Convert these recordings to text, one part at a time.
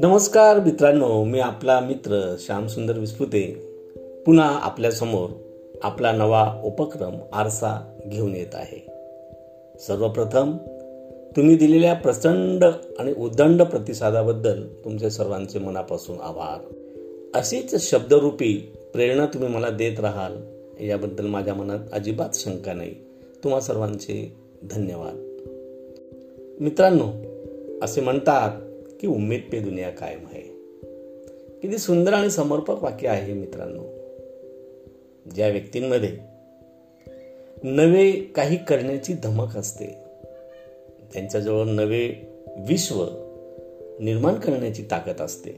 नमस्कार मित्रांनो मी आपला मित्र श्यामसुंदर विस्फुते. पुन्हा आपल्यासमोर आपला नवा उपक्रम आरसा घेऊन येत आहे. सर्वप्रथम तुम्ही दिलेल्या प्रचंड आणि उदंड प्रतिसादाबद्दल तुमचे सर्वांचे मनापासून आभार. अशीच शब्दरूपी प्रेरणा तुम्ही मला देत राहाल याबद्दल माझ्या मनात अजिबात शंका नाही. तुम्हा सर्वांचे धन्यवाद. मित्रांनो असे म्हणतात की उम्मीद पे दुनिया कायम आहे. किती सुंदर आणि समर्पक वाक्य आहे मित्रांनो. ज्या व्यक्तींमध्ये नवे काही करण्याची धमक असते त्यांच्याजवळ नवे विश्व निर्माण करण्याची ताकद असते.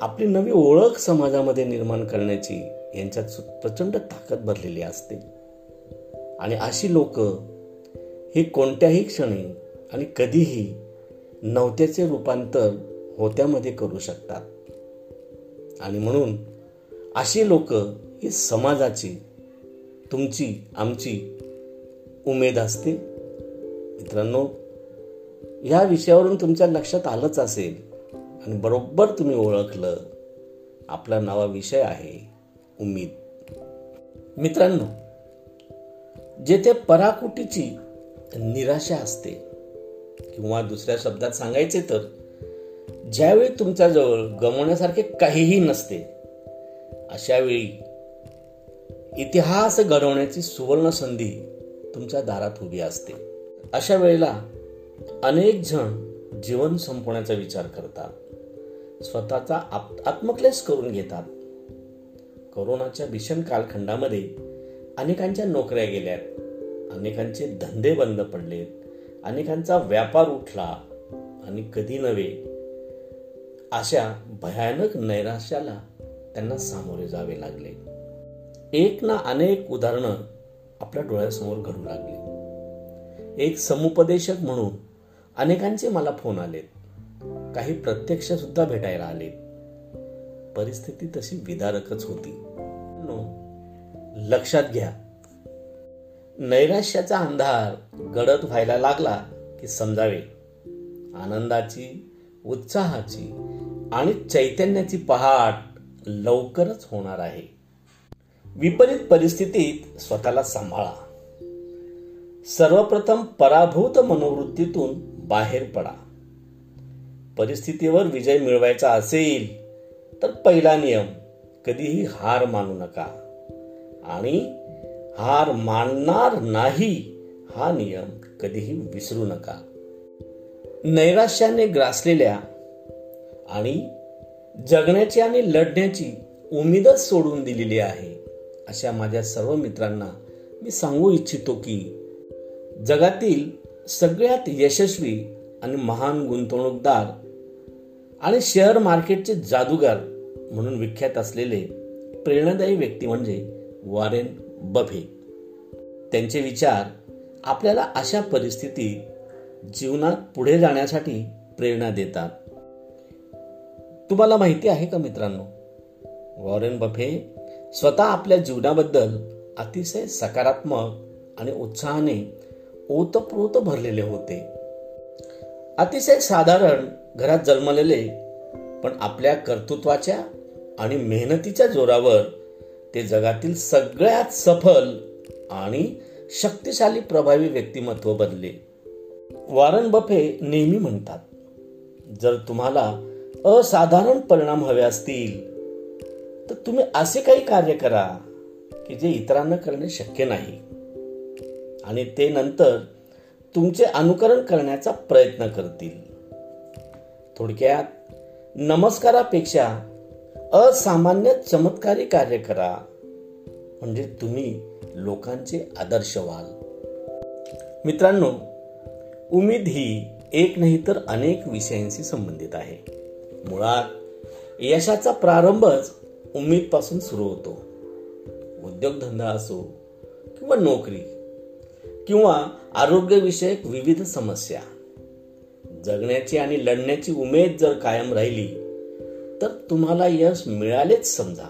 आपली नवी ओळख समाजामध्ये निर्माण करण्याची यांच्यात प्रचंड ताकद भरलेली असते. आणि अशी लोक ही कोणत्याही क्षणी आणि कधीही नवत्याचे रूपांतर होत्यामध्ये करू शकतात. आणि म्हणून अशी लोक ही समाजाची तुमची आमची उमेद असते मित्रांनो या विषयावरून तुमच्या लक्षात आलंच असेल आणि बरोबर तुम्ही ओळखलं आपला नवा विषय आहे उमेद. मित्रांनो जेथे पराकुटीची निराशा असते. किंवा दुसऱ्या शब्दात सांगायचे तर ज्यावेळी तुमच्याजवळ गमवण्यासारखे काहीही नसते अशावेळी इतिहास घडवण्याची सुवर्ण संधी तुमच्या दारात उभी असते. अशा वेळेला अनेक जण जीवन संपवण्याचा विचार करतात. स्वतःचा आत्मक्लेश करून घेतात. कोरोनाच्या भीषण कालखंडामध्ये अनेकांच्या नोकऱ्या गेल्यात. अनेकांचे धंदे बंद पडलेत. अनेकांचा व्यापार उठला. आणि कधी नव्हे अशा भयानक नैराश्याला त्यांना सामोरे जावे लागले. एक ना अनेक उदाहरणं आपल्या डोळ्यासमोर घडू लागली. एक समुपदेशक म्हणून अनेकांचे मला फोन आलेत. काही प्रत्यक्ष सुद्धा भेटायला आलेत. परिस्थिती तशी विदारकच होती. लक्षात घ्या नैराश्याचा अंधार गडद व्हायला लागला की समजावे. आनंदाची उत्साहाची आणि चैतन्याची पहाट लवकरच होणार आहे. विपरीत परिस्थितीत स्वतःला सांभाळा. सर्वप्रथम पराभूत मनोवृत्तीतून बाहेर पडा. परिस्थितीवर विजय मिळवायचा असेल तर पहिला नियम कधीही हार मानू नका. आणि हार मानणार नाही हा नियम कधीही विसरू नका. नैराश्याने ग्रासलेल्या आणि जगण्याची आणि लढण्याची उमेदच सोडून दिलेली आहे अशा माझ्या सर्व मित्रांना मी सांगू इच्छितो की जगातील सगळ्यात यशस्वी आणि महान गुंतवणूकदार आणि शेअर मार्केटचे जादूगार म्हणून विख्यात असलेले प्रेरणादायी व्यक्ती म्हणजे वॉरेन बफे. त्यांचे विचार आपल्याला अशा परिस्थितीत जीवनात पुढे जाण्यासाठी प्रेरणा देतात. तुम्हाला माहिती आहे का मित्रांनो? वॉरेन बफे स्वतः आपल्या जीवनाबद्दल अतिशय सकारात्मक आणि उत्साहाने ओतप्रोत भरलेले होते. अतिशय साधारण घरात जन्मलेले पण आपल्या कर्तृत्वाच्या आणि मेहनतीच्या जोरावर ते जगातील सगळ्यात सफल आणि शक्तिशाली प्रभावी व्यक्तिमत्व बनले. वॉरन बफे नेहमी म्हणतात जर तुम्हाला असाधारण परिणाम हवे असतील तर तुम्ही असे काही कार्य करा की जे इतरांना करणे शक्य नाही. आणि ते नंतर तुमचे अनुकरण करण्याचा प्रयत्न करतील. थोडक्यात नमस्कारापेक्षा असामान्य चमत्कारी कार्य करा. म्हणजे तुम्ही लोकांचे आदर्श व्हाल मित्रांनो उमेद ही एक नाही तर अनेक विषयांशी संबंधित आहे. मुळात यशाचा प्रारंभच उमेदपासून सुरू होतो. उद्योगधंदा असो किंवा नोकरी किंवा आरोग्यविषयक विविध समस्या. जगण्याची आणि लढण्याची उमेद जर कायम राहिली तर तुम्हाला यश मिळालेच समजा.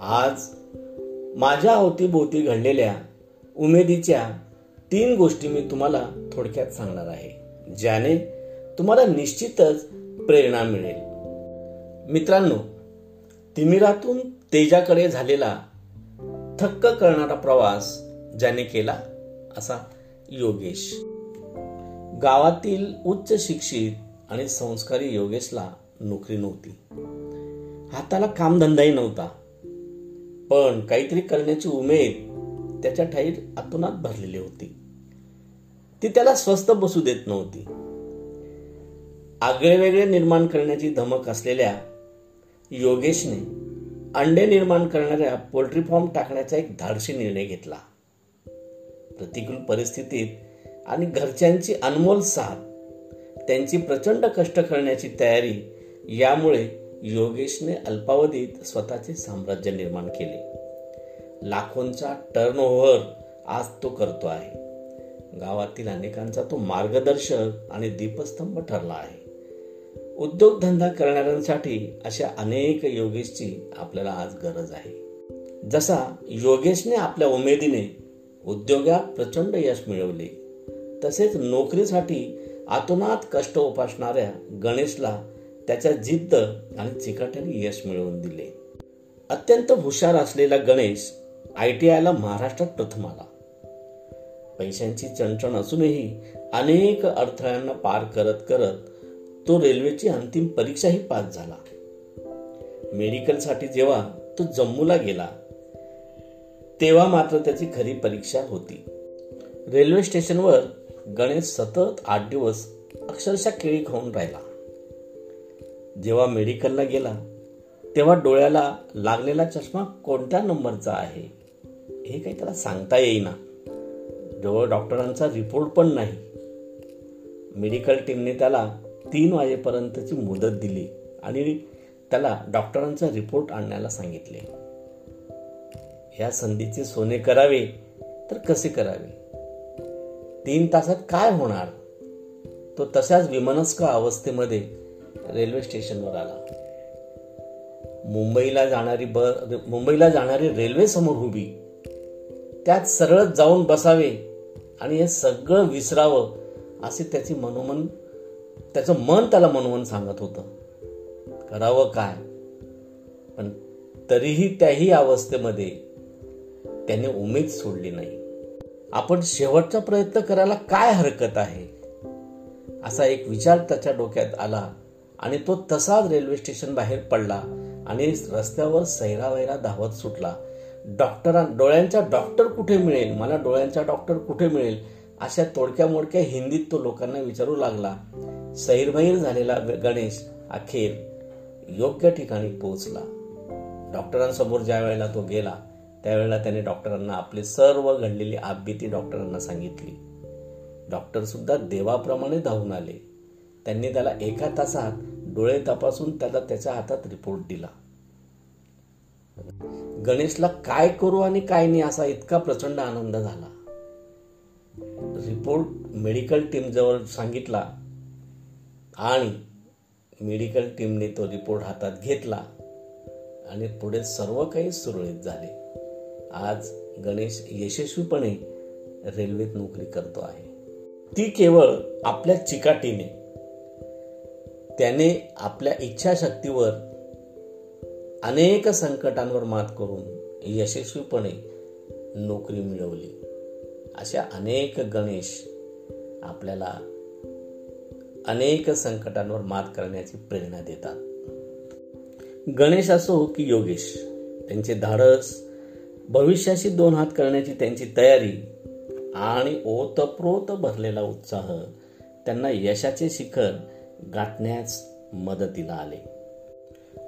आज माझ्या अवतीभोवती घडलेल्या उमेदीच्या तीन गोष्टी मी तुम्हाला थोडक्यात सांगणार आहे ज्याने तुम्हाला निश्चितच प्रेरणा मिळेल. मित्रांनो तिमिरातून तेजाकडे झालेला थक्क करणारा प्रवास ज्याने केला असा योगेश. गावातील उच्च शिक्षित आणि संस्कारी योगेशला नोकरी नव्हती. हाताला कामधंदाही नव्हता. पण काहीतरी करण्याची उमेद त्याच्या ठाईत आतोनात भरलेली होती. ती त्याला स्वस्त बसू देत नव्हती. आगळे वेगळे निर्माण करण्याची धमक असलेल्या योगेशने अंडे निर्माण करणाऱ्या पोल्ट्री फॉर्म टाकण्याचा एक धाडशी निर्णय घेतला. प्रतिकूल परिस्थितीत आणि घरच्यांची अनमोल साथ त्यांची प्रचंड कष्ट करण्याची तयारी यामुळे योगेशने अल्पावधीत स्वतःचे साम्राज्य निर्माण केले. लाखोंचा टर्नओव्हर आज तो करतो आहे. गावातील अनेकांचा तो मार्गदर्शक आणि दीपस्तंभ ठरला आहे. उद्योगधंदा करणाऱ्यांसाठी अशा अनेक योगेशची आपल्याला आज गरज आहे. जसा योगेशने आपल्या उमेदीने उद्योगात प्रचंड यश मिळवले तसेच नोकरीसाठी आतोनात कष्ट उपासणाऱ्या गणेशला त्याच्या जिद्द आणि चिकाट्याने यश मिळवून दिले. अत्यंत हुशार असलेला गणेश आय टी आयला महाराष्ट्रात प्रथम आला. पैशांची चणचण असूनही अनेक अडथळ्यांना पार करत करत तो रेल्वेची अंतिम परीक्षाही पास झाला. मेडिकलसाठी जेव्हा तो जम्मूला गेला तेव्हा मात्र त्याची खरी परीक्षा होती. रेल्वे स्टेशनवर गणेश सतत आठ दिवस अक्षरशः केळी खाऊन राहिला. जेव्हा मेडिकलला गेला तेव्हा डोळ्याला लागलेला चष्मा कोणत्या नंबरचा आहे? हे काही त्याला सांगता येईना. जवळ डॉक्टरांचा रिपोर्ट पण नाही. मेडिकल टीमने त्याला तीन वाजेपर्यंतची मुदत दिली आणि त्याला डॉक्टरांचा रिपोर्ट आणण्याला सांगितले. या संधीचे सोने करावे तर कसे करावे? तीन तासात काय होणार? तो तशाच विमनस्क अवस्थेमध्ये रेल्वे स्टेशनवर आला. मुंबईला जाणारी ब मुंबईला जाणारी रेल्वे समोर उभी. त्यात सरळ जाऊन बसावे आणि हे सगळं विसरावं असे त्याची मनोमन त्याचं मन त्याला मनोमन सांगत होतं. करावं काय? पण तरीही त्याही अवस्थेमध्ये त्याने उमेद सोडली नाही. आपण शेवटचा प्रयत्न करायला काय हरकत आहे? असा एक विचार त्याच्या डोक्यात आला. आणि तो तसाच रेल्वे स्टेशन बाहेर पडला आणि रस्त्यावर सैरावैरा धावत सुटला. डॉक्टरां डोळ्यांचा डॉक्टर कुठे मिळेल? मला डोळ्यांचा डॉक्टर कुठे मिळेल? अशा तोडक्या मोडक्या हिंदीत तो लोकांना विचारू लागला. सैरभैर झालेला गणेश अखेर योग्य ठिकाणी पोहोचला. डॉक्टरांसमोर ज्या वेळेला तो गेला त्यावेळेला त्याने डॉक्टरांना आपले सर्व घडलेली आपबीती डॉक्टरांना सांगितली. डॉक्टर सुद्धा देवाप्रमाणे धावून आले. त्यांनी त्याला एका तासात डोळे तपासून त्याला त्याच्या हातात रिपोर्ट दिला. गणेशला काय करू आणि काय नाही असा इतका प्रचंड आनंद झाला. रिपोर्ट मेडिकल टीम जवळ सांगितला आणि मेडिकल टीमने तो रिपोर्ट हातात घेतला आणि पुढे सर्व काही सुरळीत झाले. आज गणेश यशस्वीपणे रेल्वेत नोकरी करतो आहे. ती केवळ आपल्या चिकाटीने त्याने आपल्या इच्छाशक्तीवर अनेक संकटांवर मात करून यशस्वीपणे नोकरी मिळवली. अशा अनेक गणेश आपल्याला अनेक संकटांवर मात करण्याची प्रेरणा देतात. गणेश असो की योगेश त्यांचे धाडस भविष्याशी दोन हात करण्याची त्यांची तयारी आणि ओतप्रोत भरलेला उत्साह त्यांना यशाचे शिखर गाठण्यास मदतीला आले.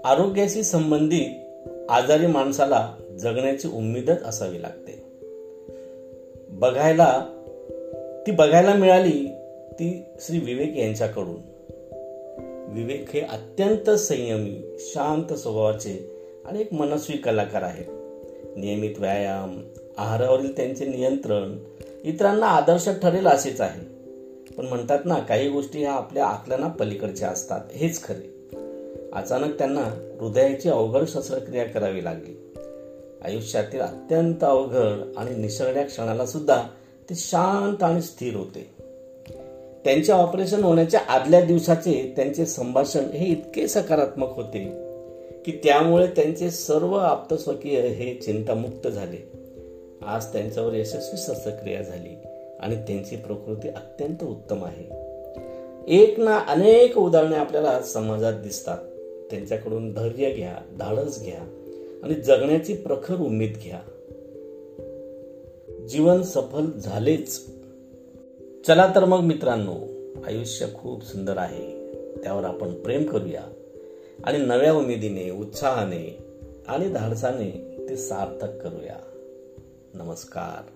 आरोग्याशी संबंधित आजारी माणसाला जगण्याची उम्मीदच असावी लागते. बघायला ती बघायला मिळाली ती श्री विवेक यांच्याकडून. विवेक हे अत्यंत संयमी शांत स्वभावाचे आणि एक मनस्वी कलाकार आहेत. नियमित व्यायाम आहारावरील त्यांचे नियंत्रण इतरांना आदर्श ठरेल असेच आहे. पण म्हणतात ना काही गोष्टी ह्या आपल्या आकलना पलीकडच्या असतात. हेच खरे अचानक त्यांना हृदयाची अवघड शस्त्रक्रिया करावी लागली. आयुष्यातील अत्यंत अवघड आणि निसरड्या क्षणाला सुद्धा ते शांत आणि स्थिर होते. त्यांचे ऑपरेशन होण्याच्या आदल्या दिवसाचे त्यांचे संभाषण हे इतके सकारात्मक होते की त्यामुळे त्यांचे सर्व आप्तस्वकीय हे चिंतामुक्त झाले. आज त्यांच्यावर यशस्वी शस्त्रक्रिया झाली. आणि त्यांची प्रकृती अत्यंत उत्तम आहे. एक ना अनेक उदाहरणे आपल्याला समाजात दिसतात. त्यांच्याकडून धैर्य घ्या धाडस घ्या आणि जगण्याची प्रखर उमेद घ्या. जीवन सफल झालेच. चला तर मग मित्रांनो आयुष्य खूप सुंदर आहे. त्यावर आपण प्रेम करूया. आणि नव्या उमेदीने उत्साहाने आणि धाडसाने ते सार्थक करूया. नमस्कार.